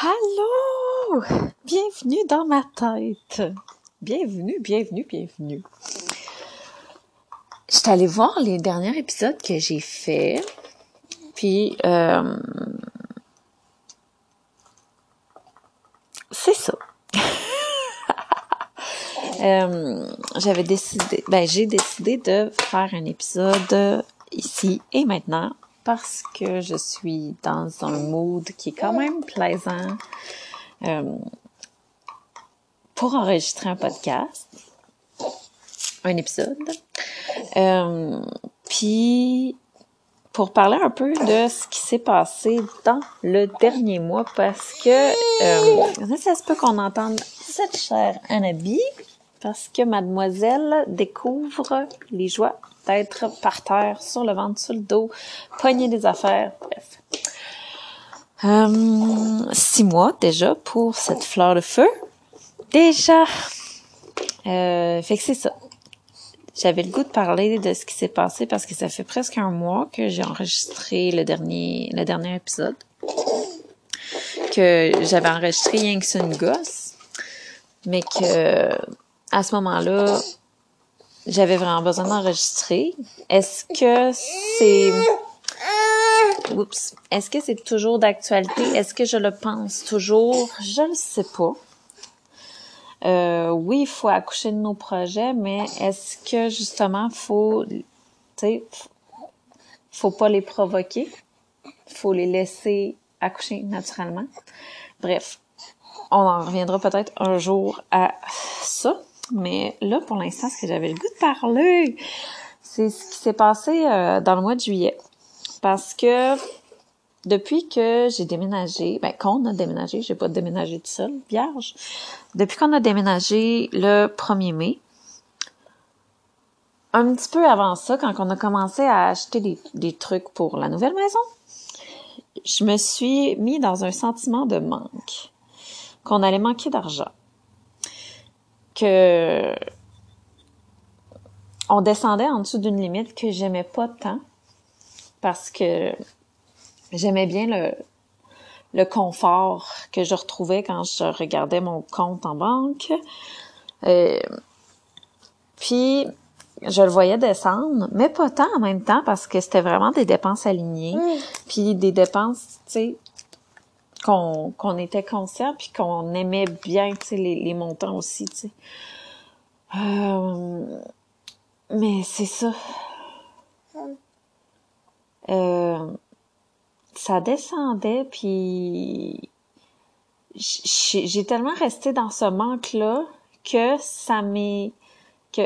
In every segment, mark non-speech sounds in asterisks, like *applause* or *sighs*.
Allô! Bienvenue dans ma tête. Bienvenue, bienvenue, bienvenue. Je suis allée voir les derniers épisodes que j'ai faits. Puis, euh, c'est ça. *laughs* Euh, j'avais décidé, ben j'ai décidé de faire un épisode ici et maintenant parce que je suis dans un mood qui est quand même plaisant euh, pour enregistrer un podcast, un épisode. Euh, puis pour parler un peu de ce qui s'est passé dans le dernier mois parce que euh, ça se peut qu'on entende cette chère Anabi parce que mademoiselle découvre les joies d'être par terre, sur le ventre, sur le dos, pogner des affaires, bref. Euh, six mois déjà pour cette fleur de feu. Déjà. Euh, fait que c'est ça. J'avais le goût de parler de ce qui s'est passé parce que ça fait presque un mois que j'ai enregistré le dernier, épisode. Que j'avais enregistré rien que gosse. Mais que, à ce moment-là, j'avais vraiment besoin d'enregistrer. Est-ce que c'est... Oups. Est-ce que c'est toujours d'actualité? Est-ce que je le pense toujours? Je ne sais pas. Euh, oui, il faut accoucher de nos projets, mais est-ce que justement, faut, tu faut pas les provoquer? Faut les laisser accoucher naturellement? Bref, on en reviendra peut-être un jour à ça. Mais là, pour l'instant, ce que j'avais le goût de parler, c'est ce qui s'est passé euh, dans le mois de juillet. Parce que depuis que j'ai déménagé, ben qu'on a déménagé, j'ai pas déménagé tout seul, vierge. Depuis qu'on a déménagé le 1er mai, un petit peu avant ça, quand on a commencé à acheter des, des trucs pour la nouvelle maison, je me suis mis dans un sentiment de manque, qu'on allait manquer d'argent que on descendait en dessous d'une limite que j'aimais pas tant parce que j'aimais bien le, le confort que je retrouvais quand je regardais mon compte en banque. Euh, puis je le voyais descendre, mais pas tant en même temps parce que c'était vraiment des dépenses alignées, puis des dépenses, tu sais, qu'on qu'on était conscient puis qu'on aimait bien les, les montants aussi euh, mais c'est ça euh, ça descendait puis j'ai tellement resté dans ce manque là que ça m'est que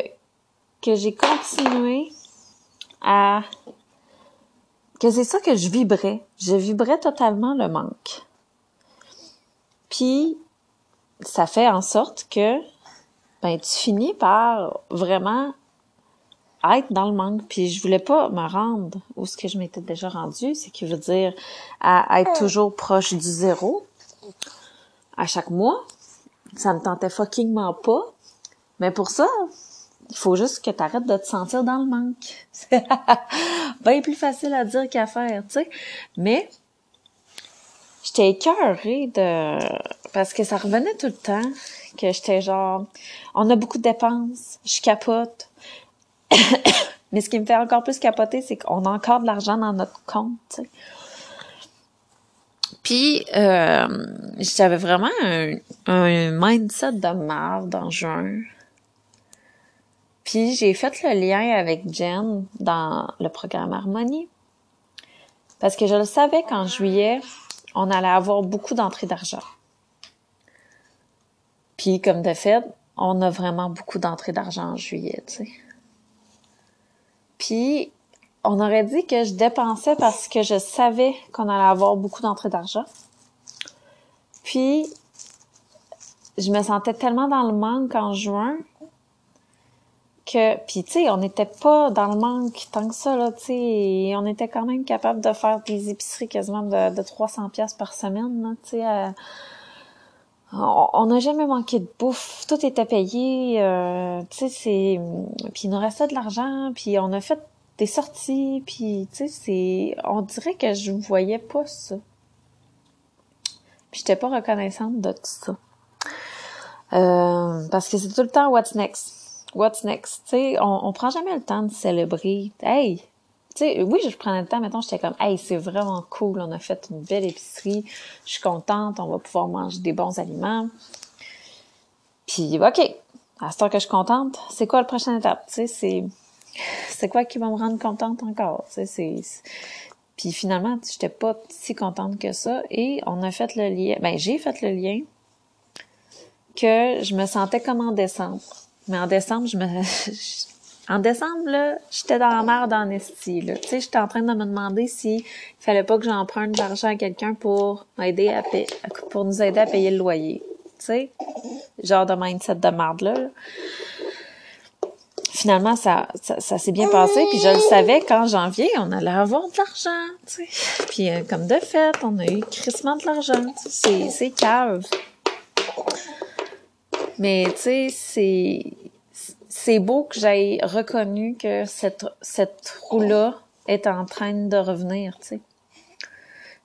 que j'ai continué à que c'est ça que je vibrais. Je vibrais totalement le manque. Puis, ça fait en sorte que ben, tu finis par vraiment être dans le manque. Puis je voulais pas me rendre où ce que je m'étais déjà rendu, c'est qui veut dire à être toujours proche du zéro à chaque mois. Ça me tentait fuckingment pas. Mais pour ça, il faut juste que tu arrêtes de te sentir dans le manque. *laughs* C'est bien plus facile à dire qu'à faire, tu sais. Mais j'étais écœurée de parce que ça revenait tout le temps que j'étais genre on a beaucoup de dépenses, je capote. *coughs* Mais ce qui me fait encore plus capoter, c'est qu'on a encore de l'argent dans notre compte. sais. Puis euh, j'avais vraiment un, un mindset de merde en juin. Puis j'ai fait le lien avec Jen dans le programme Harmonie. Parce que je le savais qu'en juillet, on allait avoir beaucoup d'entrées d'argent. Puis, comme de fait, on a vraiment beaucoup d'entrées d'argent en juillet. Puis, on aurait dit que je dépensais parce que je savais qu'on allait avoir beaucoup d'entrées d'argent. Puis, je me sentais tellement dans le manque en juin que puis tu sais on n'était pas dans le manque tant que ça là tu sais on était quand même capable de faire des épiceries quasiment de, de 300 pièces par semaine tu sais euh, on n'a jamais manqué de bouffe tout était payé euh, tu sais c'est puis il nous restait de l'argent puis on a fait des sorties puis tu sais c'est on dirait que je voyais pas ça Puis j'étais pas reconnaissante de tout ça. Euh, parce que c'est tout le temps what's next? What's next? Tu sais, on, on prend jamais le temps de célébrer. Hey! Tu sais, oui, je prenais le temps, maintenant j'étais comme, hey, c'est vraiment cool, on a fait une belle épicerie, je suis contente, on va pouvoir manger des bons aliments. Puis, OK, à ce temps que je suis contente, c'est quoi la prochaine étape? Tu sais, c'est, c'est quoi qui va me rendre contente encore? Tu sais, c'est, puis finalement, j'étais pas si contente que ça. Et on a fait le lien, ben, j'ai fait le lien que je me sentais comme en décembre. Mais en décembre, je me, *laughs* en décembre, là, j'étais dans la merde en esti. Tu sais, j'étais en train de me demander s'il fallait pas que j'emprunte de l'argent à quelqu'un pour à pour nous aider à payer le loyer. Tu sais? Genre de mindset de merde, là. Finalement, ça, ça, s'est bien passé, puis je le savais qu'en janvier, on allait avoir de l'argent. Puis euh, comme de fait, on a eu crissement de l'argent, c'est cave. Mais tu sais, c'est beau que j'aie reconnu que cette cette roue-là est en train de revenir, tu sais.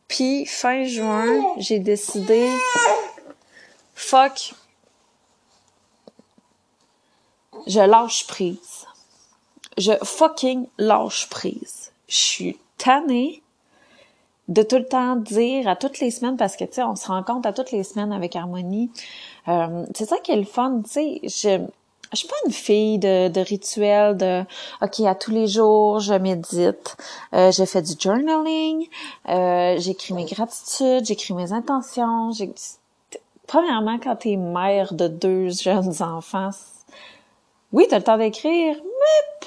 Puis fin juin, j'ai décidé fuck je lâche prise. Je fucking lâche prise. Je suis tannée de tout le temps dire à toutes les semaines parce que tu sais on se rencontre à toutes les semaines avec Harmonie euh, c'est ça qui est le fun tu sais je je suis pas une fille de, de rituel de ok à tous les jours je médite euh, je fais du journaling euh, j'écris mes gratitudes j'écris mes intentions premièrement quand t'es mère de deux jeunes enfants oui, t'as le temps d'écrire,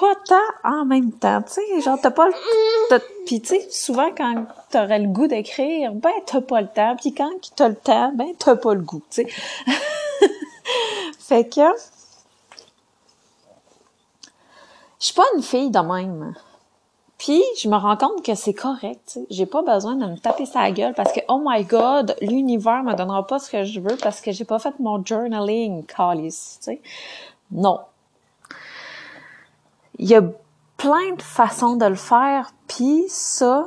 pas tant en même temps, tu sais, genre t'as pas le puis tu sais, souvent quand t'aurais le goût d'écrire, ben t'as pas le temps, puis quand t'as le temps, ben t'as pas le goût, tu sais. *laughs* fait que je suis pas une fille de même. Puis je me rends compte que c'est correct, tu sais. J'ai pas besoin de me taper sa gueule parce que oh my god, l'univers me donnera pas ce que je veux parce que j'ai pas fait mon journaling, calice, tu sais. Non, il y a plein de façons de le faire, puis ça,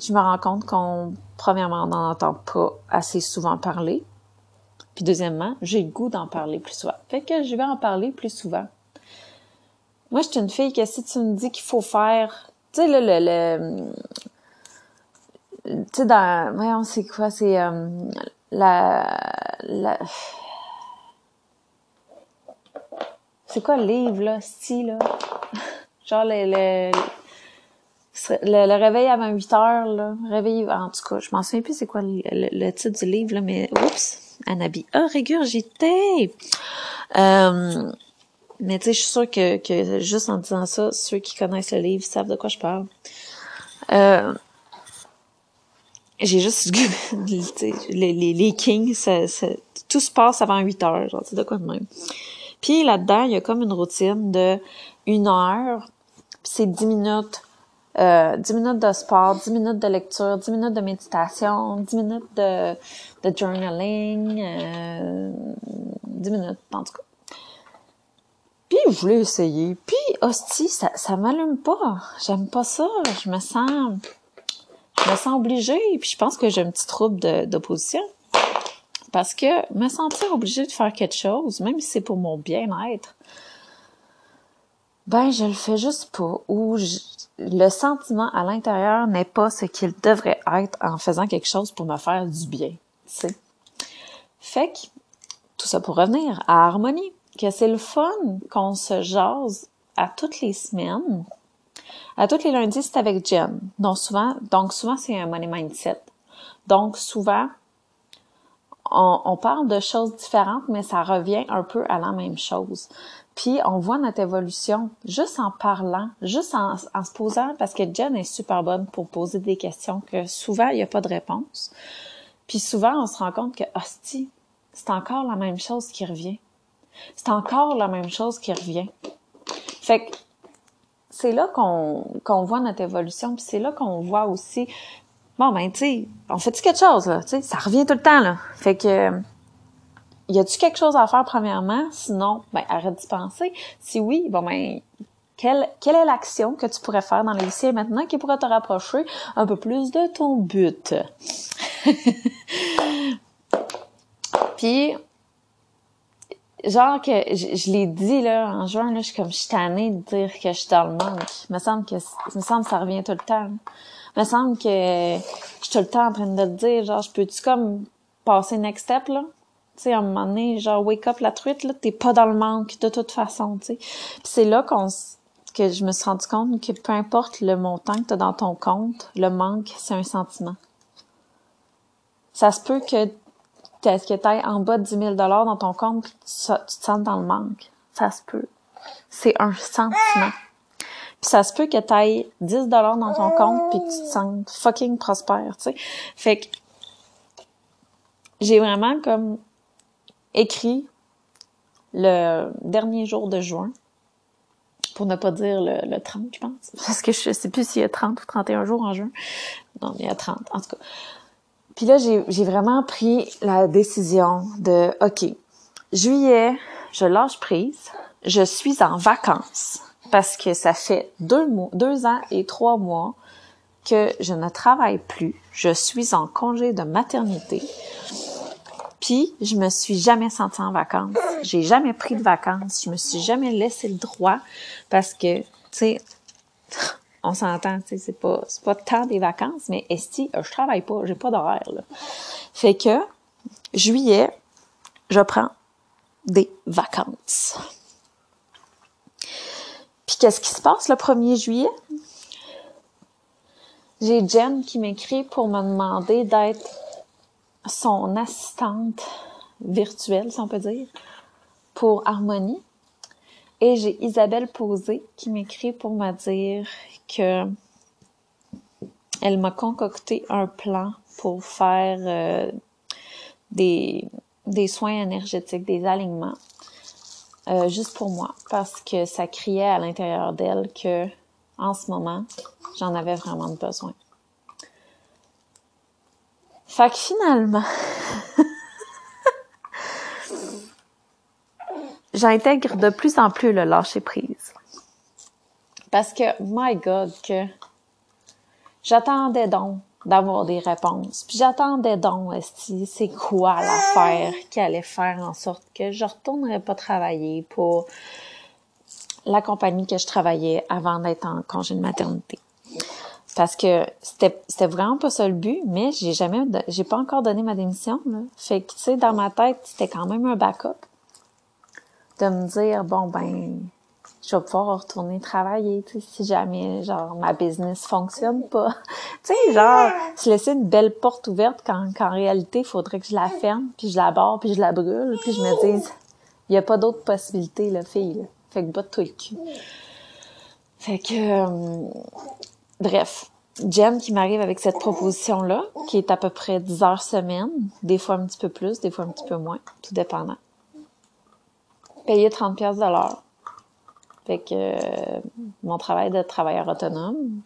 je me rends compte qu'on, premièrement, on n'en entend pas assez souvent parler. Puis deuxièmement, j'ai le goût d'en parler plus souvent. Fait que je vais en parler plus souvent. Moi, je suis une fille que si tu me dis qu'il faut faire, tu sais, le, le, tu sais, dans, voyons, c'est quoi, c'est euh, la, la, c'est quoi le livre, là, style, là? *laughs* Genre, le, le, le, réveil avant 8 heures, là. Réveil, en tout cas, je m'en souviens plus c'est quoi le, titre du livre, là, mais, oups, Anabi a régurgité! Euh, mais tu sais, je suis sûre que, que juste en disant ça, ceux qui connaissent le livre savent de quoi je parle. Euh, j'ai juste les, les, les kings, ça, ça, tout se passe avant 8 heures, genre, c'est de quoi de même. Puis là-dedans, il y a comme une routine de une heure, c'est dix minutes, euh, 10 minutes de sport, 10 minutes de lecture, 10 minutes de méditation, 10 minutes de, de journaling, euh, 10 minutes, en tout cas. Puis je voulais essayer. Puis hostie, ça, ça m'allume pas. J'aime pas ça. Je me sens je me sens obligée. Puis je pense que j'ai un petit trouble d'opposition. Parce que me sentir obligée de faire quelque chose, même si c'est pour mon bien-être, ben je le fais juste pas. Ou le sentiment à l'intérieur n'est pas ce qu'il devrait être en faisant quelque chose pour me faire du bien. Tu. Fait que tout ça pour revenir à harmonie, que c'est le fun qu'on se jase à toutes les semaines. À tous les lundis, c'est avec Jen. Donc souvent, donc souvent c'est un money mindset. Donc souvent, on, parle de choses différentes, mais ça revient un peu à la même chose. Puis on voit notre évolution juste en parlant, juste en, se posant, parce que Jen est super bonne pour poser des questions que souvent il n'y a pas de réponse. Puis souvent on se rend compte que hostie, c'est encore la même chose qui revient. C'est encore la même chose qui revient. Fait que c'est là qu'on voit notre évolution, puis c'est là qu'on voit aussi bon ben tu sais, on fait quelque chose là, tu sais, ça revient tout le temps là. Fait que y a-tu quelque chose à faire premièrement? Sinon, ben arrête d'y penser. Si oui, bon ben quelle, quelle est l'action que tu pourrais faire dans les lycées maintenant qui pourrait te rapprocher un peu plus de ton but? *laughs* Puis, genre que je, l'ai dit là en juin là, je suis comme je tannée de dire que je suis dans le manque. Il me semble que il me semble que ça revient tout le temps. Me semble que je suis tout le temps en train de te dire genre je peux-tu comme passer next step là? Tu sais à un moment donné genre wake up la truite là t'es pas dans le manque de toute façon tu sais c'est là qu'on que je me suis rendu compte que peu importe le montant que tu as dans ton compte le manque c'est un sentiment ça se peut que est-ce que tu ailles en bas de 10 000 dans ton compte tu, tu te sens dans le manque. Ça se peut. C'est un sentiment. Ça se peut que tu ailles 10 dans ton compte puis que tu te sens fucking prospère, tu sais. Fait que j'ai vraiment comme écrit le dernier jour de juin, pour ne pas dire le, le 30, je pense. *laughs* Parce que je sais plus s'il y a 30 ou 31 jours en juin. Non, il y a 30, en tout cas. Puis là, j'ai vraiment pris la décision de, OK, juillet, je lâche prise, je suis en vacances parce que ça fait deux mois, deux ans et trois mois que je ne travaille plus. Je suis en congé de maternité. Puis, je me suis jamais sentie en vacances. J'ai jamais pris de vacances. Je me suis jamais laissé le droit parce que, tu sais, *laughs* on s'entend, tu sais, c'est pas, c'est pas tant des vacances, mais esti, euh, je travaille pas, j'ai pas d'horaire. Fait que, juillet, je prends des vacances. Puis qu'est-ce qui se passe le 1er juillet? J'ai Jen qui m'écrit pour me demander d'être son assistante virtuelle, si on peut dire, pour Harmonie. Et j'ai Isabelle Posé qui m'écrit pour me dire que elle m'a concocté un plan pour faire euh, des, des soins énergétiques, des alignements, euh, juste pour moi, parce que ça criait à l'intérieur d'elle que en ce moment, j'en avais vraiment besoin. Fait que finalement, *laughs* j'intègre de plus en plus le lâcher prise. Parce que, my God, que j'attendais donc d'avoir des réponses. Puis j'attendais donc, c'est quoi l'affaire qui allait faire en sorte que je retournerais pas travailler pour la compagnie que je travaillais avant d'être en congé de maternité. Parce que c'était c'était vraiment pas ça le but, mais j'ai jamais j'ai pas encore donné ma démission là. Fait que tu sais dans ma tête, c'était quand même un backup de me dire bon ben je vais pouvoir retourner travailler tu sais si jamais genre ma business fonctionne pas *laughs* tu sais genre se laisser une belle porte ouverte quand qu'en réalité il faudrait que je la ferme puis je la barre puis je la brûle puis je me dise il y a pas d'autre possibilité la fille là. fait que botte toi le cul fait que euh, bref Jen qui m'arrive avec cette proposition-là, qui est à peu près 10 heures semaine, des fois un petit peu plus, des fois un petit peu moins, tout dépendant payer 30 pièces de l'heure. Fait que euh, mon travail de travailleur autonome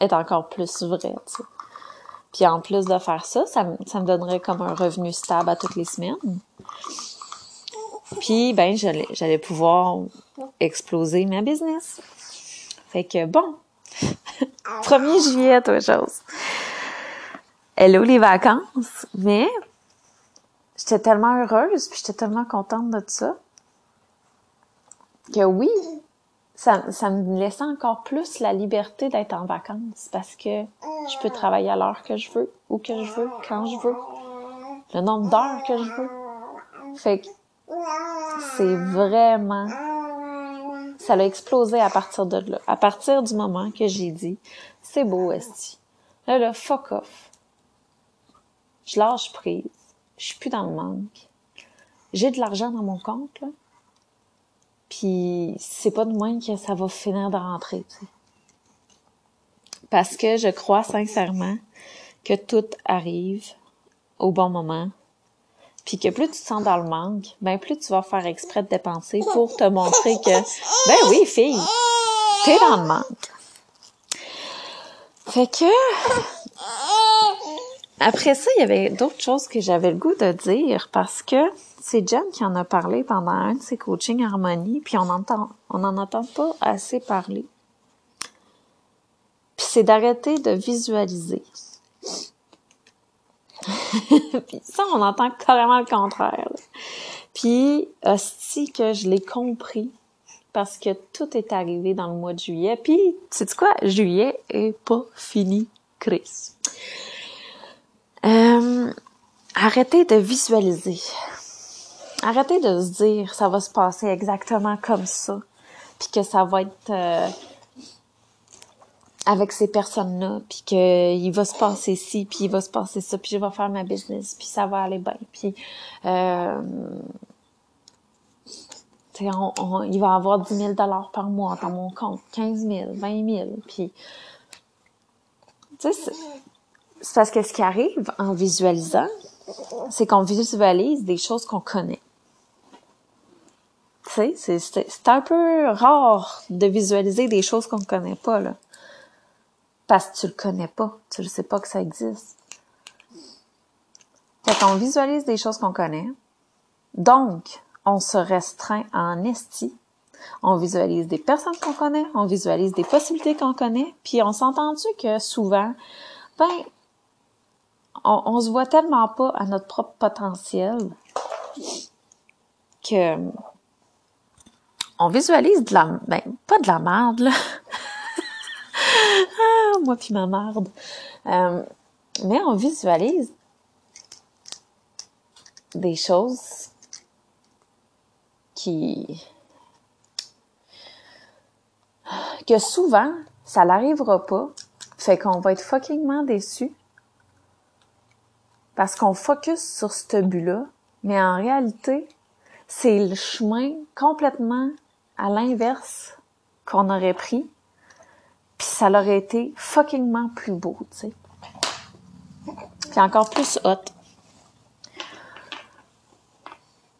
est encore plus vrai, tu sais. Puis en plus de faire ça, ça, ça me donnerait comme un revenu stable à toutes les semaines. Puis ben j'allais j'allais pouvoir exploser ma business. Fait que bon, *laughs* 1er juillet, toi chose. Hello les vacances, mais j'étais tellement heureuse, puis j'étais tellement contente de ça, que oui, ça, ça me laissait encore plus la liberté d'être en vacances, parce que je peux travailler à l'heure que je veux, où que je veux, quand je veux, le nombre d'heures que je veux. Fait que c'est vraiment... Ça a explosé à partir de là. À partir du moment que j'ai dit, c'est beau, Esti. Là, là, fuck off. Je lâche prise je suis plus dans le manque. J'ai de l'argent dans mon compte. Puis c'est pas de moins que ça va finir de rentrer. Parce que je crois sincèrement que tout arrive au bon moment. Puis que plus tu te sens dans le manque, ben plus tu vas faire exprès de dépenser pour te montrer que ben oui, fille, t'es dans le manque. Fait que après ça, il y avait d'autres choses que j'avais le goût de dire parce que c'est Jen qui en a parlé pendant un de ses coachings harmonie, puis on entend, on en entend pas assez parler. Puis c'est d'arrêter de visualiser. *laughs* puis ça, on entend carrément le contraire. Puis, hostie que je l'ai compris parce que tout est arrivé dans le mois de juillet. Puis, sais quoi? Juillet est pas fini, Chris. Euh, arrêtez de visualiser. Arrêtez de se dire ça va se passer exactement comme ça, puis que ça va être euh, avec ces personnes-là, puis que il va se passer ci, puis il va se passer ça, puis je vais faire ma business, puis ça va aller bien, puis euh, il va avoir 10 000 dollars par mois dans mon compte, 15 000, 20 000, puis tu sais, c'est- parce que ce qui arrive en visualisant, c'est qu'on visualise des choses qu'on connaît. Tu sais, c'est- un peu rare de visualiser des choses qu'on connaît pas, là. Parce que tu le connais pas. Tu ne sais pas que ça existe. Fait qu'on visualise des choses qu'on connaît. Donc, on se restreint en esti. On visualise des personnes qu'on connaît, on visualise des possibilités qu'on connaît, puis on s'est entendu que souvent, ben, on, se voit tellement pas à notre propre potentiel que on visualise de la ben pas de la merde là. *laughs* Ah, moi puis ma merde. Euh, mais on visualise des choses qui que souvent ça n'arrivera pas fait qu'on va être fuckingement déçu parce qu'on focus sur ce but-là, mais en réalité, c'est le chemin complètement à l'inverse qu'on aurait pris, puis ça aurait été fuckingement plus beau, tu sais. Puis encore plus hot.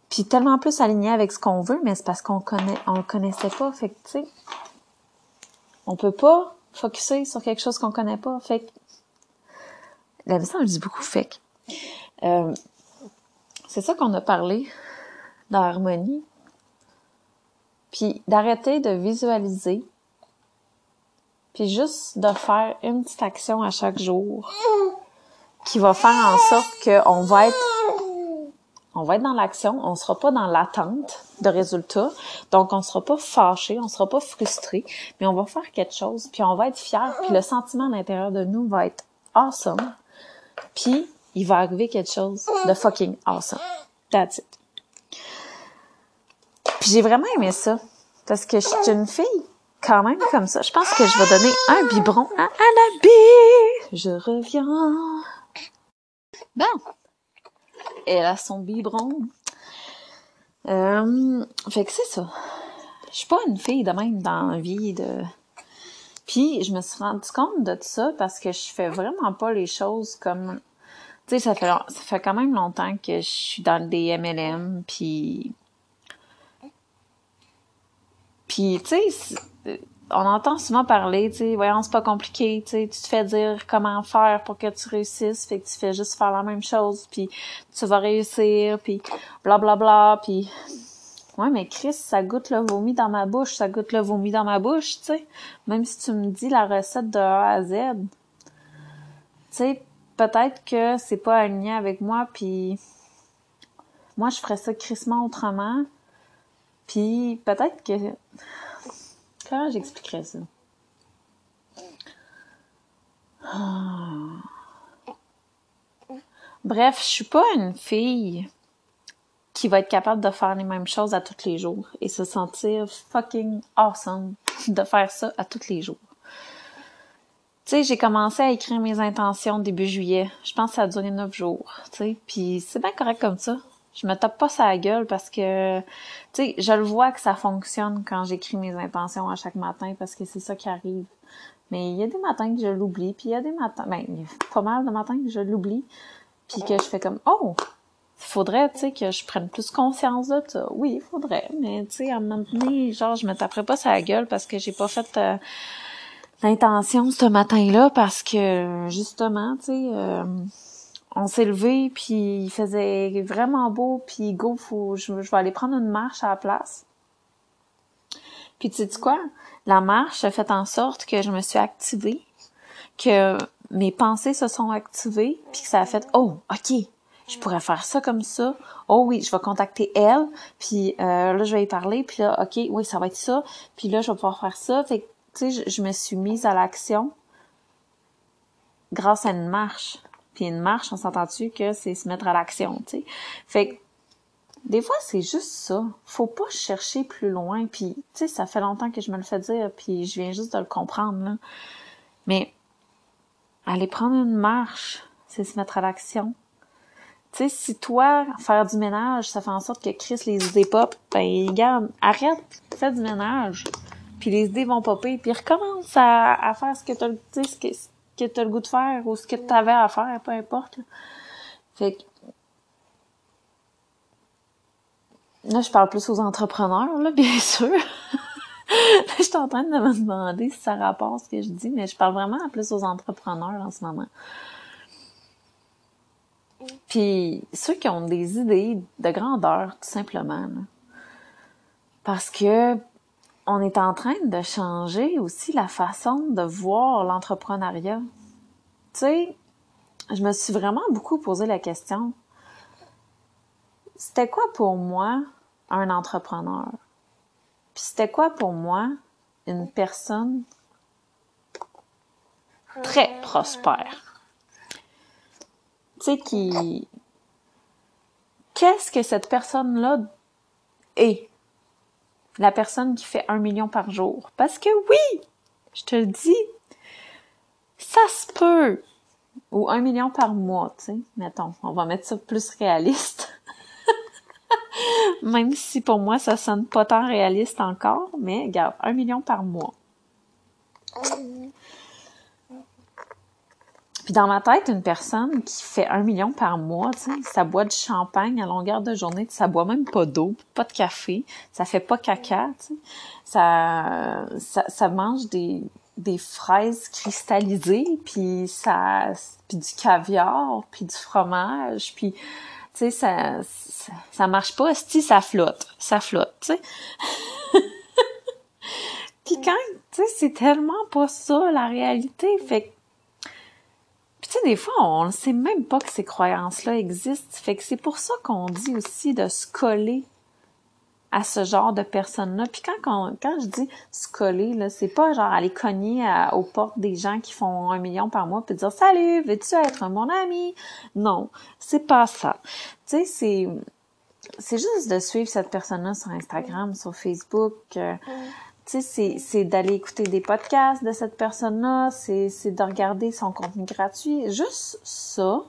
Puis tellement plus aligné avec ce qu'on veut, mais c'est parce qu'on connaît, on le connaissait pas, fait que, tu sais, on peut pas focuser sur quelque chose qu'on connaît pas, fait que, la on dit beaucoup fait que. Euh, c'est ça qu'on a parlé dans Harmonie. Puis d'arrêter de visualiser. Puis juste de faire une petite action à chaque jour qui va faire en sorte qu'on va être on va être dans l'action, on sera pas dans l'attente de résultats, donc on sera pas fâché, on sera pas frustré, mais on va faire quelque chose, puis on va être fier, puis le sentiment à l'intérieur de nous va être awesome, puis il va arriver quelque chose de fucking awesome. That's it. Puis j'ai vraiment aimé ça. Parce que je suis une fille quand même comme ça. Je pense que je vais donner un biberon à Annabelle. Je reviens. Bon. Elle a son biberon. Euh, fait que c'est ça. Je suis pas une fille de même dans la vie de... Puis je me suis rendu compte de ça parce que je fais vraiment pas les choses comme tu sais, ça fait, ça fait quand même longtemps que je suis dans des MLM, puis... Puis, tu sais, on entend souvent parler, tu sais, voyons, c'est pas compliqué, tu sais, tu te fais dire comment faire pour que tu réussisses, fait que tu fais juste faire la même chose, puis tu vas réussir, puis blablabla, puis... Ouais, mais Chris, ça goûte le vomi dans ma bouche, ça goûte le vomi dans ma bouche, tu sais. Même si tu me dis la recette de A à Z. Tu sais, peut-être que c'est pas aligné avec moi, puis moi, je ferais ça crissement autrement. Puis peut-être que... *sighs* Comment j'expliquerais ça? Ah. Bref, je suis pas une fille qui va être capable de faire les mêmes choses à tous les jours et se sentir fucking awesome de faire ça à tous les jours. Tu sais, j'ai commencé à écrire mes intentions début juillet. Je pense que ça a duré neuf jours, tu sais. Puis c'est bien correct comme ça. Je me tape pas sa gueule parce que, tu sais, je le vois que ça fonctionne quand j'écris mes intentions à chaque matin parce que c'est ça qui arrive. Mais il y a des matins que je l'oublie, puis il y a des matins, ben, il y a pas mal de matins que je l'oublie, puis que je fais comme, oh, faudrait, tu sais, que je prenne plus conscience de ça. Oui, il faudrait, mais tu sais, à un moment donné, genre, je me taperais pas sa gueule parce que j'ai pas fait euh, l'intention ce matin-là parce que, justement, tu sais, euh, on s'est levé puis il faisait vraiment beau puis go, je, vais aller prendre une marche à la place. Puis tu sais quoi? La marche a fait en sorte que je me suis activée, que mes pensées se sont activées, puis que ça a fait « Oh, OK, je pourrais faire ça comme ça. Oh oui, je vais contacter elle, puis euh, là, je vais y parler, puis là, OK, oui, ça va être ça, puis là, je vais pouvoir faire ça. » Fait tu sais, je, me suis mise à l'action grâce à une marche. Puis une marche, on s'entend-tu que c'est se mettre à l'action, tu sais? Fait que des fois, c'est juste ça. Faut pas chercher plus loin. Puis, tu sais, ça fait longtemps que je me le fais dire, puis je viens juste de le comprendre, là. Mais aller prendre une marche, c'est se mettre à l'action. Tu sais, si toi, faire du ménage, ça fait en sorte que Chris les idées pop, ben, regarde, arrête, fais du ménage. Puis les idées vont popper, puis recommence à, à faire ce que tu t'as le goût de faire, ou ce que t'avais à faire, peu importe, là. Fait que, Là, je parle plus aux entrepreneurs, là, *laughs* bien sûr. je suis en train de me demander si ça rapporte ce que je dis, mais je parle vraiment plus aux entrepreneurs en ce moment. Puis ceux qui ont des idées de grandeur, tout simplement. Là. Parce que on est en train de changer aussi la façon de voir l'entrepreneuriat. Tu sais, je me suis vraiment beaucoup posé la question c'était quoi pour moi un entrepreneur? Puis c'était quoi pour moi une personne très prospère? Tu sais, qui... Qu'est-ce que cette personne-là est? La personne qui fait un million par jour. Parce que oui, je te le dis, ça se peut. Ou un million par mois, tu sais. Mettons, on va mettre ça plus réaliste. *laughs* Même si pour moi, ça sonne pas tant réaliste encore, mais regarde, un million par mois. Puis dans ma tête, une personne qui fait un million par mois, tu sais, ça boit du champagne à longueur de journée, ça boit même pas d'eau, pas de café, ça fait pas caca, tu sais, ça, ça, ça mange des, des fraises cristallisées, puis ça, puis du caviar, puis du fromage, puis tu sais, ça, ça, marche pas, si ça flotte, ça flotte, tu sais. *laughs* Puis quand, tu sais, c'est tellement pas ça, la réalité, fait tu sais, des fois, on ne sait même pas que ces croyances-là existent, fait que c'est pour ça qu'on dit aussi de se coller à ce genre de personnes-là. Puis quand, quand je dis se coller, là, c'est pas genre aller cogner aux portes des gens qui font un million par mois puis dire Salut, veux-tu être mon ami? Non, c'est pas ça. Tu sais, c'est. C'est juste de suivre cette personne-là sur Instagram, sur Facebook. Euh, c'est d'aller écouter des podcasts de cette personne-là, c'est de regarder son contenu gratuit. Juste ça,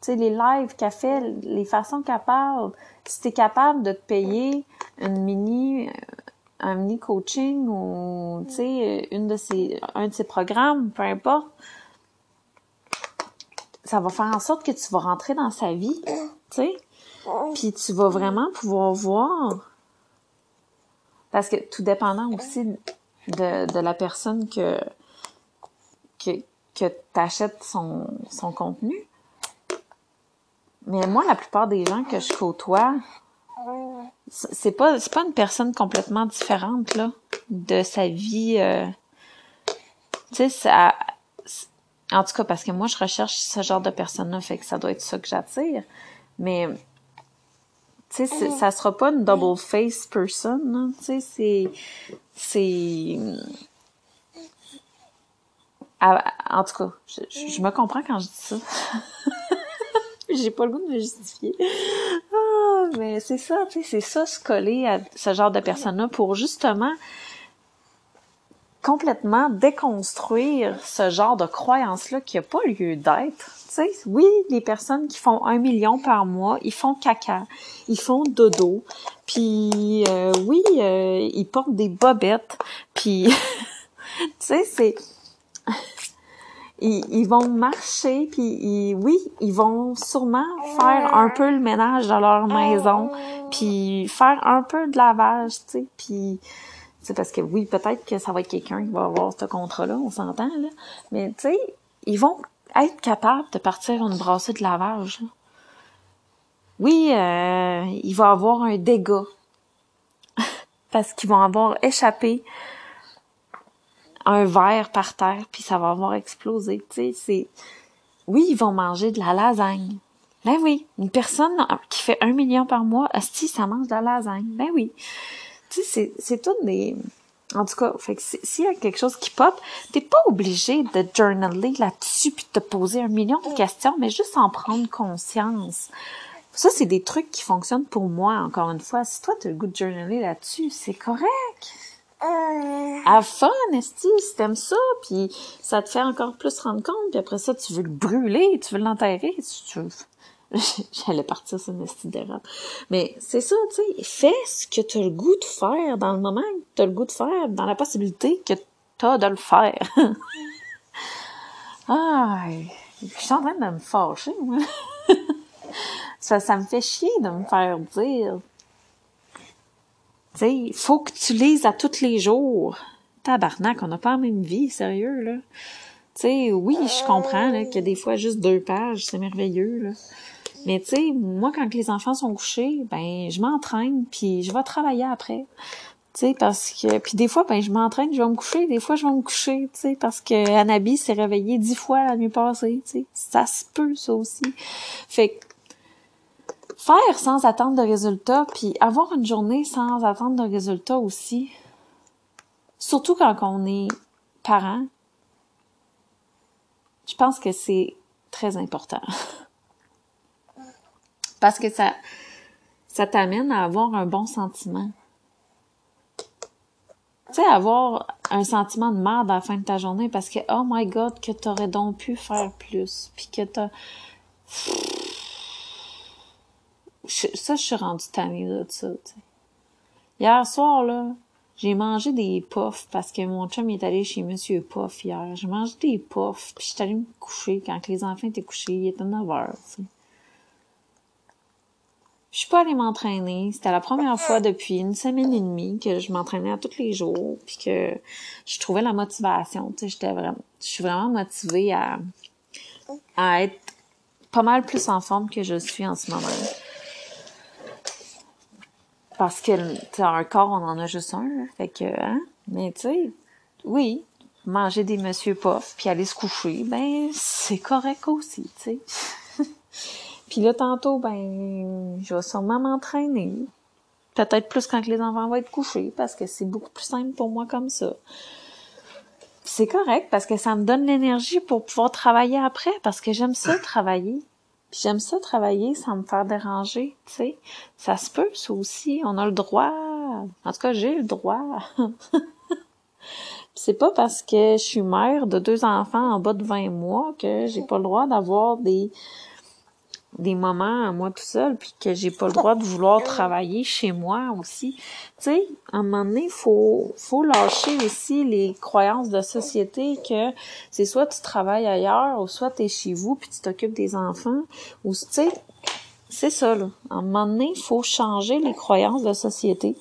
tu sais, les lives qu'elle fait, les façons qu'elle parle, si tu es capable de te payer une mini, euh, un mini coaching ou, tu sais, une de ces, un de ses programmes, peu importe, ça va faire en sorte que tu vas rentrer dans sa vie, tu sais, puis tu vas vraiment pouvoir voir, parce que tout dépendant aussi de, de la personne que, que, que t'achètes son, son contenu, mais moi, la plupart des gens que je côtoie, c'est pas c'est pas une personne complètement différente là de sa vie. Euh, tu sais, ça. En tout cas, parce que moi, je recherche ce genre de personne-là, fait que ça doit être ça que j'attire. Mais tu sais, ça sera pas une double face person. Tu sais, c'est c'est en tout cas, je, je me comprends quand je dis ça. *laughs* J'ai pas le goût de me justifier. Ah, mais c'est ça, tu sais, c'est ça, se coller à ce genre de personnes-là pour justement complètement déconstruire ce genre de croyance-là qui a pas lieu d'être. Tu sais, oui, les personnes qui font un million par mois, ils font caca, ils font dodo, puis euh, oui, euh, ils portent des bobettes, puis *laughs* tu sais, c'est ils, vont marcher, puis oui, ils vont sûrement faire un peu le ménage dans leur maison, puis faire un peu de lavage, tu sais, puis c'est parce que oui, peut-être que ça va être quelqu'un qui va avoir ce contrat-là, on s'entend, mais tu sais, ils vont être capables de partir une brassée de lavage. Oui, euh, il va avoir un dégât *laughs* parce qu'ils vont avoir échappé un verre par terre, puis ça va avoir explosé. Tu sais, c'est... Oui, ils vont manger de la lasagne. Ben oui, une personne qui fait un million par mois, si ça mange de la lasagne. Ben oui. Tu sais, c'est, tout des... En tout cas, fait que s'il y a quelque chose qui pop, t'es pas obligé de journaler là-dessus puis de te poser un million de questions, mais juste en prendre conscience. Ça, c'est des trucs qui fonctionnent pour moi, encore une fois. Si toi, tu as le goût de journaler là-dessus, c'est correct. Euh... À fun, esti, si t'aimes ça, puis ça te fait encore plus rendre compte, puis après ça, tu veux le brûler, tu veux l'enterrer, tu. *laughs* J'allais partir sur une esti d'erreur. Mais c'est ça, tu sais, fais ce que tu as le goût de faire dans le moment que tu as le goût de faire, dans la possibilité que tu as de le faire. *laughs* ah, je suis en train de me fâcher, moi. *laughs* Ça, ça me fait chier de me faire dire. Tu sais, faut que tu lises à tous les jours. Tabarnak, on n'a pas la même vie, sérieux, là. Tu sais, oui, je comprends, que des fois, juste deux pages, c'est merveilleux, là. Mais tu sais, moi, quand les enfants sont couchés, ben, je m'entraîne, puis je vais travailler après. Tu sais, parce que... Puis des fois, ben, je m'entraîne, je vais me coucher. Des fois, je vais me coucher, tu sais, parce que Anabi s'est réveillée dix fois la nuit passée, tu sais. Ça se peut, ça aussi. Fait que faire sans attendre de résultats, puis avoir une journée sans attendre de résultats aussi, surtout quand on est parent, je pense que c'est très important. *laughs* Parce que ça, ça t'amène à avoir un bon sentiment. Tu sais, avoir un sentiment de merde à la fin de ta journée parce que, oh my god, que t'aurais donc pu faire plus, puis que t'as ça, je suis rendue tannée de ça, sais. Hier soir, là, j'ai mangé des puffs parce que mon chum est allé chez Monsieur Puff hier. J'ai mangé des puffs, puis j'étais allée me coucher quand les enfants étaient couchés. Il était 9 heures, Je suis pas allée m'entraîner. C'était la première fois depuis une semaine et demie que je m'entraînais à tous les jours, puis que je trouvais la motivation. Tu sais, j'étais vraiment, je suis vraiment motivée à, à être pas mal plus en forme que je suis en ce moment. Parce que, un corps, on en a juste un, Fait que, hein? Mais, tu sais, oui, manger des Monsieur Puff puis aller se coucher, ben, c'est correct aussi, tu sais. *laughs* puis là, tantôt, ben, je vais sûrement m'entraîner. Peut-être plus quand les enfants vont être couchés, parce que c'est beaucoup plus simple pour moi comme ça. C'est correct, parce que ça me donne l'énergie pour pouvoir travailler après, parce que j'aime ça, *coughs* travailler j'aime ça travailler sans me faire déranger, tu sais. Ça se peut, ça aussi. On a le droit. En tout cas, j'ai le droit. *laughs* c'est pas parce que je suis mère de deux enfants en bas de 20 mois que j'ai pas le droit d'avoir des des moments à moi tout seul puis que j'ai pas le droit de vouloir travailler chez moi aussi. Tu sais, à un moment donné, faut faut lâcher aussi les croyances de société que c'est soit tu travailles ailleurs ou soit tu es chez vous puis tu t'occupes des enfants ou tu sais c'est ça là. À un moment donné, il faut changer les croyances de société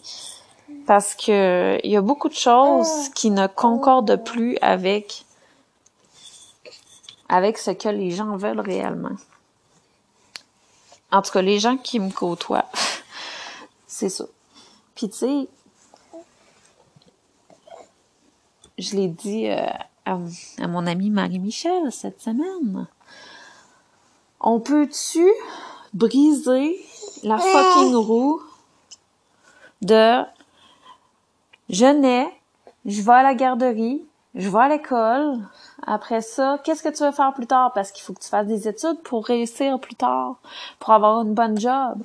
parce que il y a beaucoup de choses qui ne concordent plus avec avec ce que les gens veulent réellement. En tout cas, les gens qui me côtoient, *laughs* c'est ça. Puis tu sais, je l'ai dit euh, à, mon amie Marie-Michel cette semaine. On peut-tu briser la fucking roue de je nais, je vais à la garderie, je vais à l'école. Après ça, qu'est-ce que tu veux faire plus tard? Parce qu'il faut que tu fasses des études pour réussir plus tard, pour avoir une bonne job,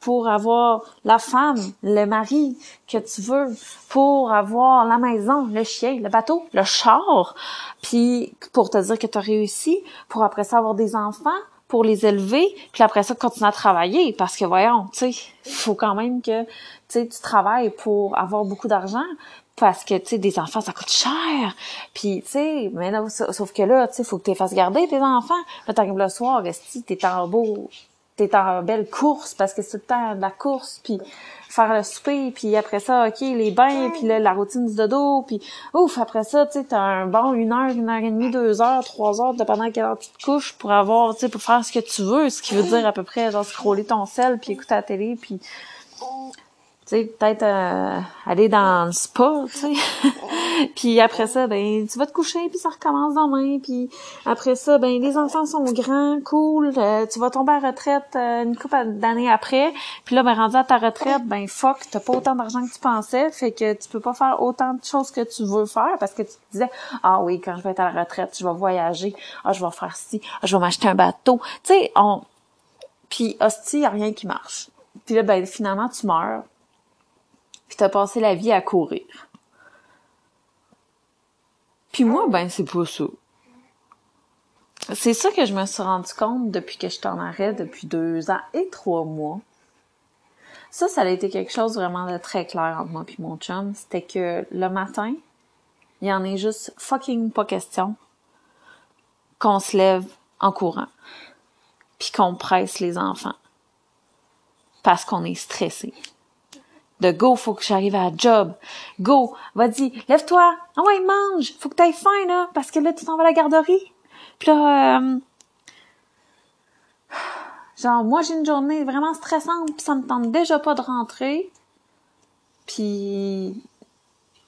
pour avoir la femme, le mari que tu veux, pour avoir la maison, le chien, le bateau, le char, puis pour te dire que tu as réussi, pour après ça avoir des enfants, pour les élever, puis après ça continuer à travailler parce que voyons, tu sais, faut quand même que tu travailles pour avoir beaucoup d'argent, parce que tu sais des enfants ça coûte cher. Puis tu sais mais là sauf que là tu sais faut que tu fasses garder tes enfants. Là t'arrives le soir tu t'es en beau t'es en belle course parce que c'est tout le temps de la course puis faire le souper puis après ça ok les bains puis là, la routine du dodo puis ouf après ça tu sais t'as un bon une heure une heure et demie deux heures trois heures dépendant de quelle heure tu te couches pour avoir tu sais pour faire ce que tu veux ce qui veut dire à peu près genre scroller ton sel puis écouter la télé puis sais, peut-être euh, aller dans le spa, tu sais. *laughs* puis après ça, ben, tu vas te coucher, puis ça recommence demain. Puis après ça, ben, les enfants sont grands, cool. euh, tu vas tomber à retraite euh, une couple d'années après. Puis là, ben, rendu à ta retraite, ben, fuck, t'as pas autant d'argent que tu pensais. Fait que tu peux pas faire autant de choses que tu veux faire parce que tu te disais, ah oui, quand je vais être à la retraite, je vais voyager. Ah, je vais faire ci. Ah, je vais m'acheter un bateau. Tu sais, on... Puis, hostie, y a rien qui marche. Puis là, ben, finalement, tu meurs puis t'as passé la vie à courir. Puis moi, ben, c'est pas ça. C'est ça que je me suis rendu compte depuis que je t'en arrête depuis deux ans et trois mois. Ça, ça a été quelque chose vraiment de très clair entre moi et mon chum. C'était que le matin, il y en est juste fucking pas question qu'on se lève en courant puis qu'on presse les enfants parce qu'on est stressé de go, faut que j'arrive à la job. Go, vas-y, lève-toi. Ah ouais, mange. Faut que t'ailles faim, là, parce que là, tu t'en vas à la garderie. Puis là, euh, genre, moi, j'ai une journée vraiment stressante, puis ça me tente déjà pas de rentrer. Puis,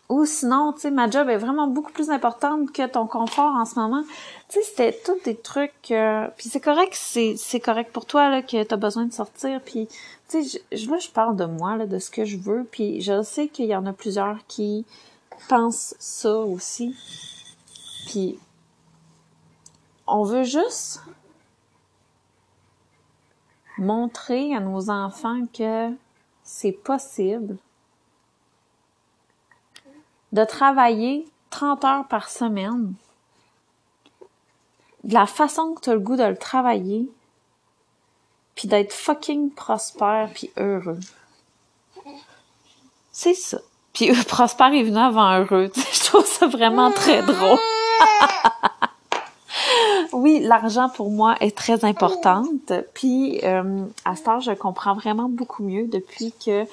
ou sinon, tu sais, ma job est vraiment beaucoup plus importante que ton confort en ce moment. Tu sais, c'était tous des trucs... Euh, puis c'est correct, c'est correct pour toi, là, que t'as besoin de sortir, puis tu sais, je, là, je parle de moi, là, de ce que je veux, puis je sais qu'il y en a plusieurs qui pensent ça aussi. Puis, on veut juste montrer à nos enfants que c'est possible de travailler 30 heures par semaine de la façon que tu as le goût de le travailler, puis d'être fucking prospère puis heureux. C'est ça. Puis prospère est venu avant heureux. *laughs* Je trouve ça vraiment très drôle. *laughs* oui, l'argent pour moi est très importante. Puis euh, à ce âge, je comprends vraiment beaucoup mieux depuis que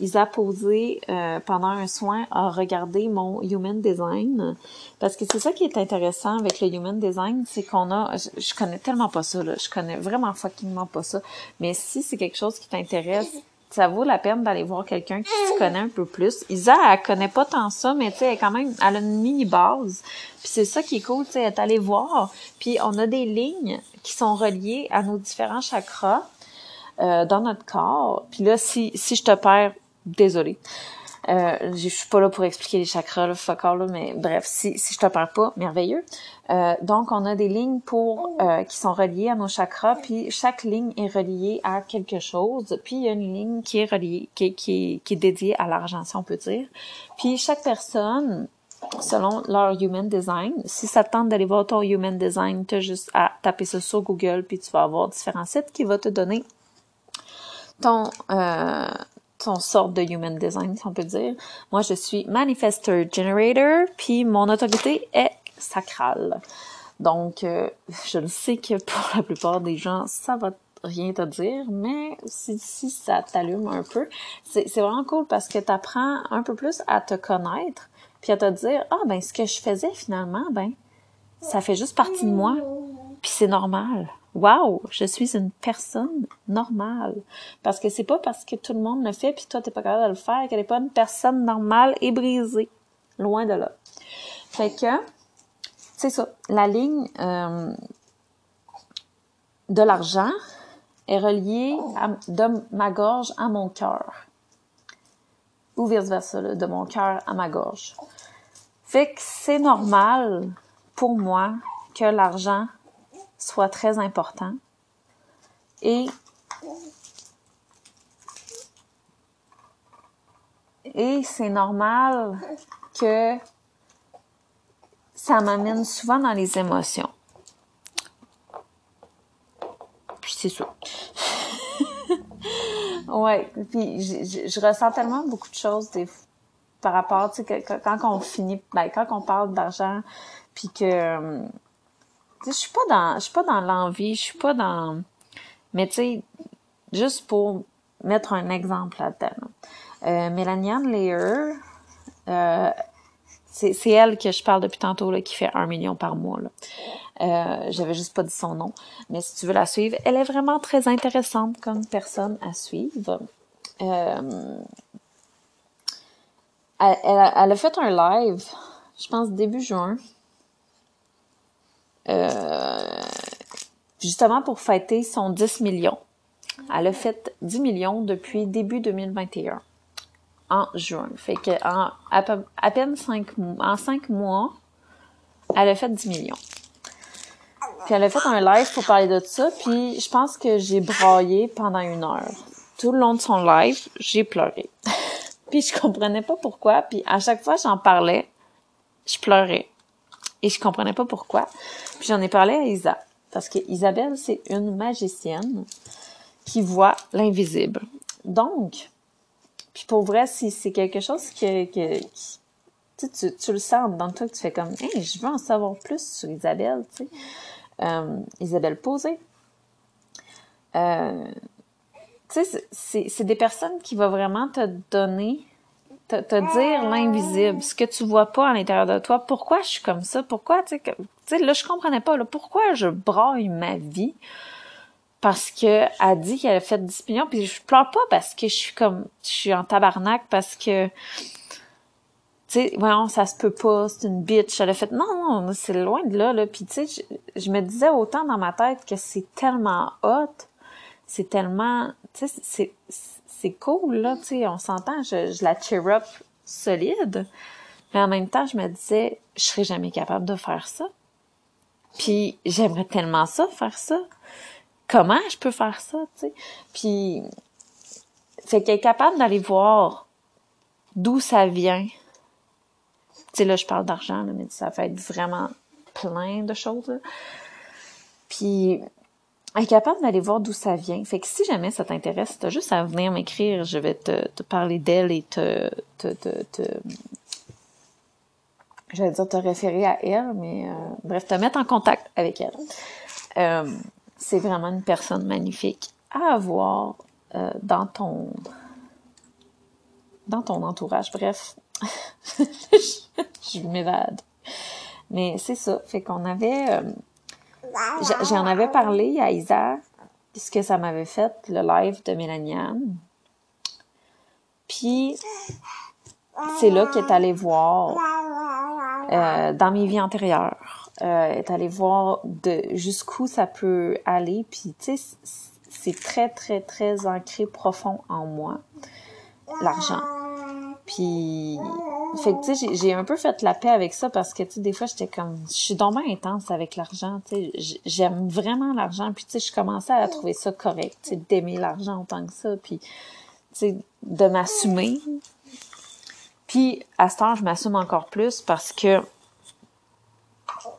Isa posé euh, pendant un soin a regardé mon human design. Parce que c'est ça qui est intéressant avec le human design, c'est qu'on a je, je, connais tellement pas ça là, je connais vraiment fuckingement pas ça, mais si c'est quelque chose qui t'intéresse, ça vaut la peine d'aller voir quelqu'un qui se connaît un peu plus. Isa, elle connaît pas tant ça, mais tu sais, elle quand même, elle a une mini base. Puis c'est ça qui est cool, tu sais, est allée voir. Puis on a des lignes qui sont reliées à nos différents chakras euh, dans notre corps. Puis là, si si je te perds, désolée. Euh, je suis pas là pour expliquer les chakras, là, fuck all, là, mais bref, si, si je te parle pas, merveilleux. Euh, donc, on a des lignes pour euh, qui sont reliées à nos chakras, puis chaque ligne est reliée à quelque chose. Puis il y a une ligne qui est reliée, qui, qui, qui est dédiée à l'argent, si on peut dire. Puis chaque personne, selon leur human design, si ça te tente d'aller voir ton human design, tu as juste à taper ça sur Google, puis tu vas avoir différents sites qui vont te donner ton euh, ton sorte de human design, si on peut dire. Moi, je suis manifester generator, puis mon autorité est sacrale. Donc, euh, je le sais que pour la plupart des gens, ça va rien te dire, mais si, si ça t'allume un peu, c'est vraiment cool parce que tu apprends un peu plus à te connaître, puis à te dire, ah ben ce que je faisais finalement, ben ça fait juste partie de moi, puis c'est normal. Wow, je suis une personne normale. Parce que c'est pas parce que tout le monde le fait puis toi t'es pas capable de le faire qu'elle est pas une personne normale et brisée. Loin de là. Fait que, c'est ça. La ligne euh, de l'argent est reliée de ma gorge à mon cœur. Ou vice-versa, de mon cœur à ma gorge. Fait que c'est normal pour moi que l'argent soit très important. Et et c'est normal que ça m'amène souvent dans les émotions. Puis c'est ça. *laughs* ouais, puis je, ressens tellement beaucoup de choses des, par rapport, tu sais, quand on finit, ben, quand on parle d'argent, puis que je suis pas dans je suis pas dans l'envie, je suis pas dans mais tu sais juste pour mettre un exemple là-dedans. Euh, Mélanie Lear euh, c'est elle que je parle depuis tantôt là, qui fait un million par mois. Là. Euh, J'avais juste pas dit son nom, mais si tu veux la suivre, elle est vraiment très intéressante comme personne à suivre. Euh, elle, elle a fait un live, je pense début juin. Euh, justement pour fêter son 10 millions. Elle a fait 10 millions depuis début 2021, en juin. Fait que à, peine 5, en 5 mois, elle a fait 10 millions. Puis elle a fait un live pour parler de ça, puis je pense que j'ai braillé pendant une heure. Tout le long de son live, j'ai pleuré. *laughs* puis je comprenais pas pourquoi, puis à chaque fois j'en parlais, je pleurais. Et je comprenais pas pourquoi. Puis j'en ai parlé à Isa. Parce que Isabelle, c'est une magicienne qui voit l'invisible. Donc, puis pour vrai, si c'est quelque chose que, que qui- tu, tu, tu le sens dans toi que tu fais comme Hey, je veux en savoir plus sur Isabelle, tu. Euh, Isabelle Posé. Euh, tu sais, c'est des personnes qui vont vraiment te donner te, dire l'invisible, ce que tu vois pas à l'intérieur de toi. Pourquoi je suis comme ça? Pourquoi, tu sais, que- tu sais, là, je comprenais pas, là, pourquoi je braille ma vie? Parce que elle dit qu'elle a fait 10 millions, puis je pleure pas parce que je suis comme, je suis en tabarnak parce que, tu sais, voyons, ça se peut pas, c'est une bitch, elle a fait, non, non, c'est loin de là, là, puis tu sais, je, je me disais autant dans ma tête que c'est tellement hot, c'est tellement, tu sais, c'est, c'est cool, là, tu sais, on s'entend, je, la cheer up solide, mais en même temps, je me disais, je serais jamais capable de faire ça. Puis j'aimerais tellement ça, faire ça. Comment je peux faire ça, tu sais? Puis, fait qu'elle capable d'aller voir d'où ça vient. Tu sais, là, je parle d'argent, mais ça fait être vraiment plein de choses. Puis, elle est capable d'aller voir d'où ça vient. Fait que si jamais ça t'intéresse, t'as juste à venir m'écrire. Je vais te, parler d'elle et te, te, te, te, dire te référer à elle, mais euh, bref, te mettre en contact avec elle. Euh, c'est vraiment une personne magnifique à avoir euh, dans ton dans ton entourage. Bref, *laughs* je, je m'évade. Mais c'est ça. Fait qu'on avait J'en avais parlé à Isa, puisque ça m'avait fait le live de Mélaniane. Puis, c'est là qu'elle est allée voir euh, dans mes vies antérieures. Euh, est allée voir de jusqu'où ça peut aller. Puis, tu sais, c'est très, très, très ancré profond en moi, l'argent. Puis, fait que, tu sais, j'ai- un peu fait la paix avec ça parce que, tu sais, des fois, j'étais comme, je suis bien intense avec l'argent, tu sais, j'aime vraiment l'argent, puis, tu sais, je commençais à trouver ça correct, tu sais, d'aimer l'argent autant que ça, puis, tu sais, de m'assumer. Puis, à ce temps, je m'assume encore plus parce que,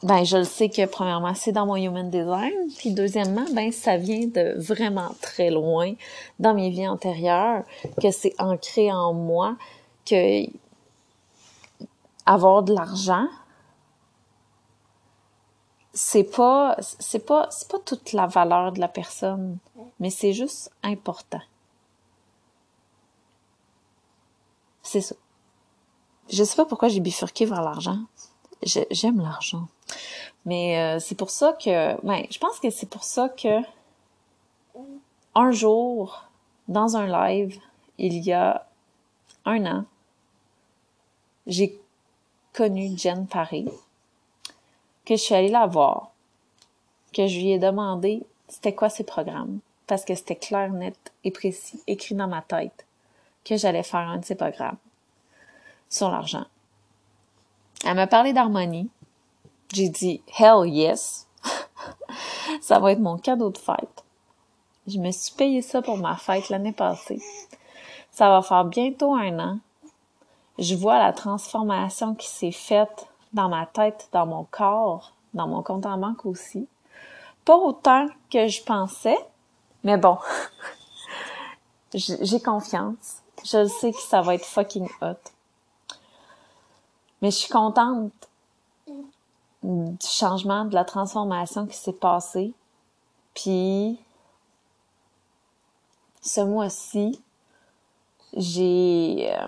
ben, je le sais que, premièrement, c'est dans mon human design, puis deuxièmement, ben, ça vient de vraiment très loin dans mes vies antérieures, que c'est ancré en moi, avoir de l'argent, c'est pas, c'est pas, c'est pas toute la valeur de la personne, mais c'est juste important. C'est ça. Je sais pas pourquoi j'ai bifurqué vers l'argent. J'aime l'argent. Mais euh, c'est pour ça que, ben, je pense que c'est pour ça que un jour, dans un live, il y a un an, j'ai connu Jen Paré, que je suis allée la voir, que je lui ai demandé c'était quoi ses programmes, parce que c'était clair, net et précis, écrit dans ma tête, que j'allais faire un de ses programmes sur l'argent. Elle m'a parlé d'harmonie. J'ai dit hell yes. *laughs* ça va être mon cadeau de fête. Je me suis payé ça pour ma fête l'année passée. Ça va faire bientôt un an. Je vois la transformation qui s'est faite dans ma tête, dans mon corps, dans mon compte en banque aussi. Pas autant que je pensais, mais bon. *laughs* J'ai confiance. Je sais que ça va être fucking hot. Mais je suis contente du changement, de la transformation qui s'est passée. Puis, ce mois-ci, j'ai... euh,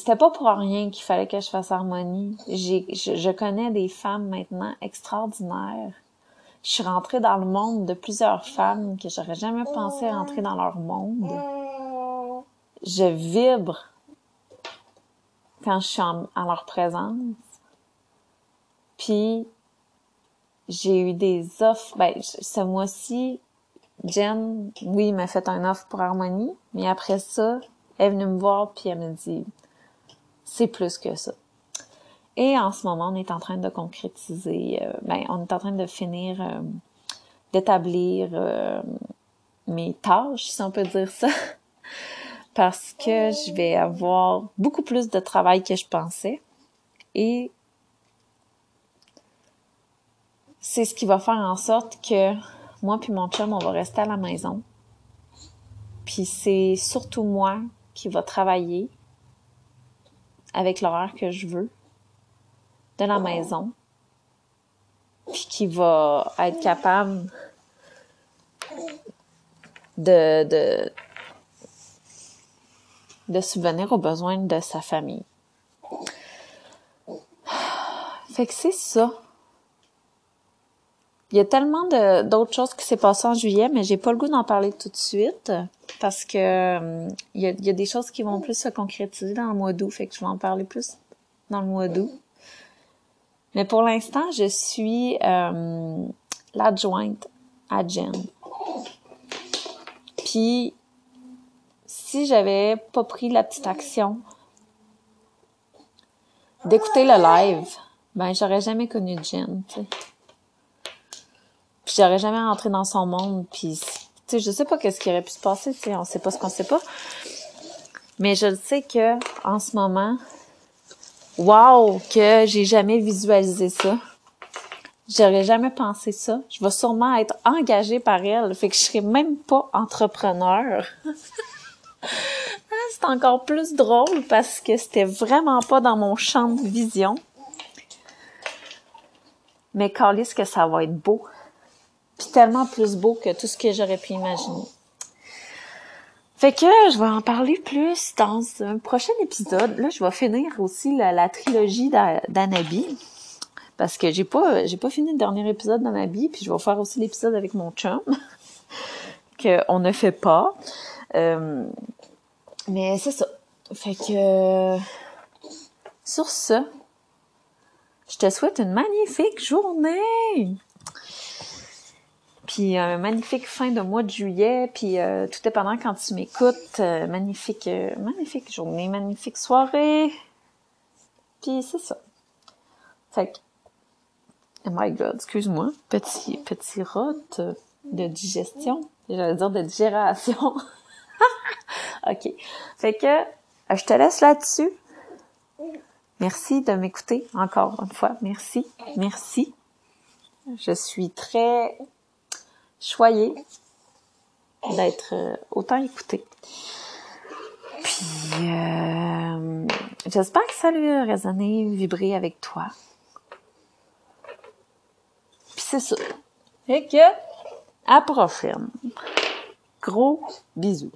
c'était pas pour rien qu'il fallait que je fasse harmonie. J'ai, je, je connais des femmes maintenant extraordinaires. Je suis rentrée dans le monde de plusieurs femmes que j'aurais jamais pensé rentrer dans leur monde. Je vibre quand je suis en, leur présence. Puis, j'ai eu des offres. Ben, ce mois-ci, Jen, oui, m'a fait un offre pour Harmonie, mais après ça, elle est venue me voir puis elle me dit, c'est plus que ça. Et en ce moment, on est en train de concrétiser, euh, ben, on est en train de finir euh, d'établir euh, mes tâches, si on peut dire ça, *laughs* parce que je vais avoir beaucoup plus de travail que je pensais. Et c'est ce qui va faire en sorte que moi puis mon chum, on va rester à la maison. Puis c'est surtout moi qui va travailler avec l'horaire que je veux de la maison. Puis qui va être capable de, de, de subvenir aux besoins de sa famille. Fait que c'est ça. Il y a tellement d'autres choses qui s'est passé en juillet, mais j'ai pas le goût d'en parler tout de suite parce que euh, il, y a, des choses qui vont plus se concrétiser dans le mois d'août, fait que je vais en parler plus dans le mois d'août. Mais pour l'instant, je suis euh, l'adjointe à Jen. Puis, si j'avais pas pris la petite action d'écouter le live, ben j'aurais jamais connu Jen. Puis j'aurais jamais rentré dans son monde, puis tu sais, je sais pas qu'est-ce qui aurait pu se passer, tu sais, on sait pas ce qu'on sait pas. Mais je sais que en ce moment, wow, que j'ai jamais visualisé ça. J'aurais jamais pensé ça. Je vais sûrement être engagée par elle. Fait que je serai même pas entrepreneur. *laughs* Ah, c'est encore plus drôle parce que c'était vraiment pas dans mon champ de vision. Mais ce que ça va être beau. Puis tellement plus beau que tout ce que j'aurais pu imaginer. Fait que je vais en parler plus dans un prochain épisode. Là, je vais finir aussi la, trilogie d'Anabi parce que j'ai pas j'ai pas fini le dernier épisode d'Anabi, puis je vais faire aussi l'épisode avec mon chum *laughs* que on ne fait pas. Euh, mais c'est ça. Fait que sur ce, je te souhaite une magnifique journée. Puis un magnifique fin de mois de juillet, puis euh, tout dépendant quand tu m'écoutes, euh, magnifique magnifique journée, magnifique soirée. Puis c'est ça. Fait que Oh my god, excuse-moi. Petit, petit rot de digestion. J'allais dire de digération. *laughs* ok. Fait que, euh, je te laisse là-dessus. Merci de m'écouter encore une fois. Merci. Merci. Je suis très choyée d'être euh, autant écoutée. Puis, euh, j'espère que ça lui a résonné, vibré avec toi c'est ça. Et que, à prochaine. Gros bisous.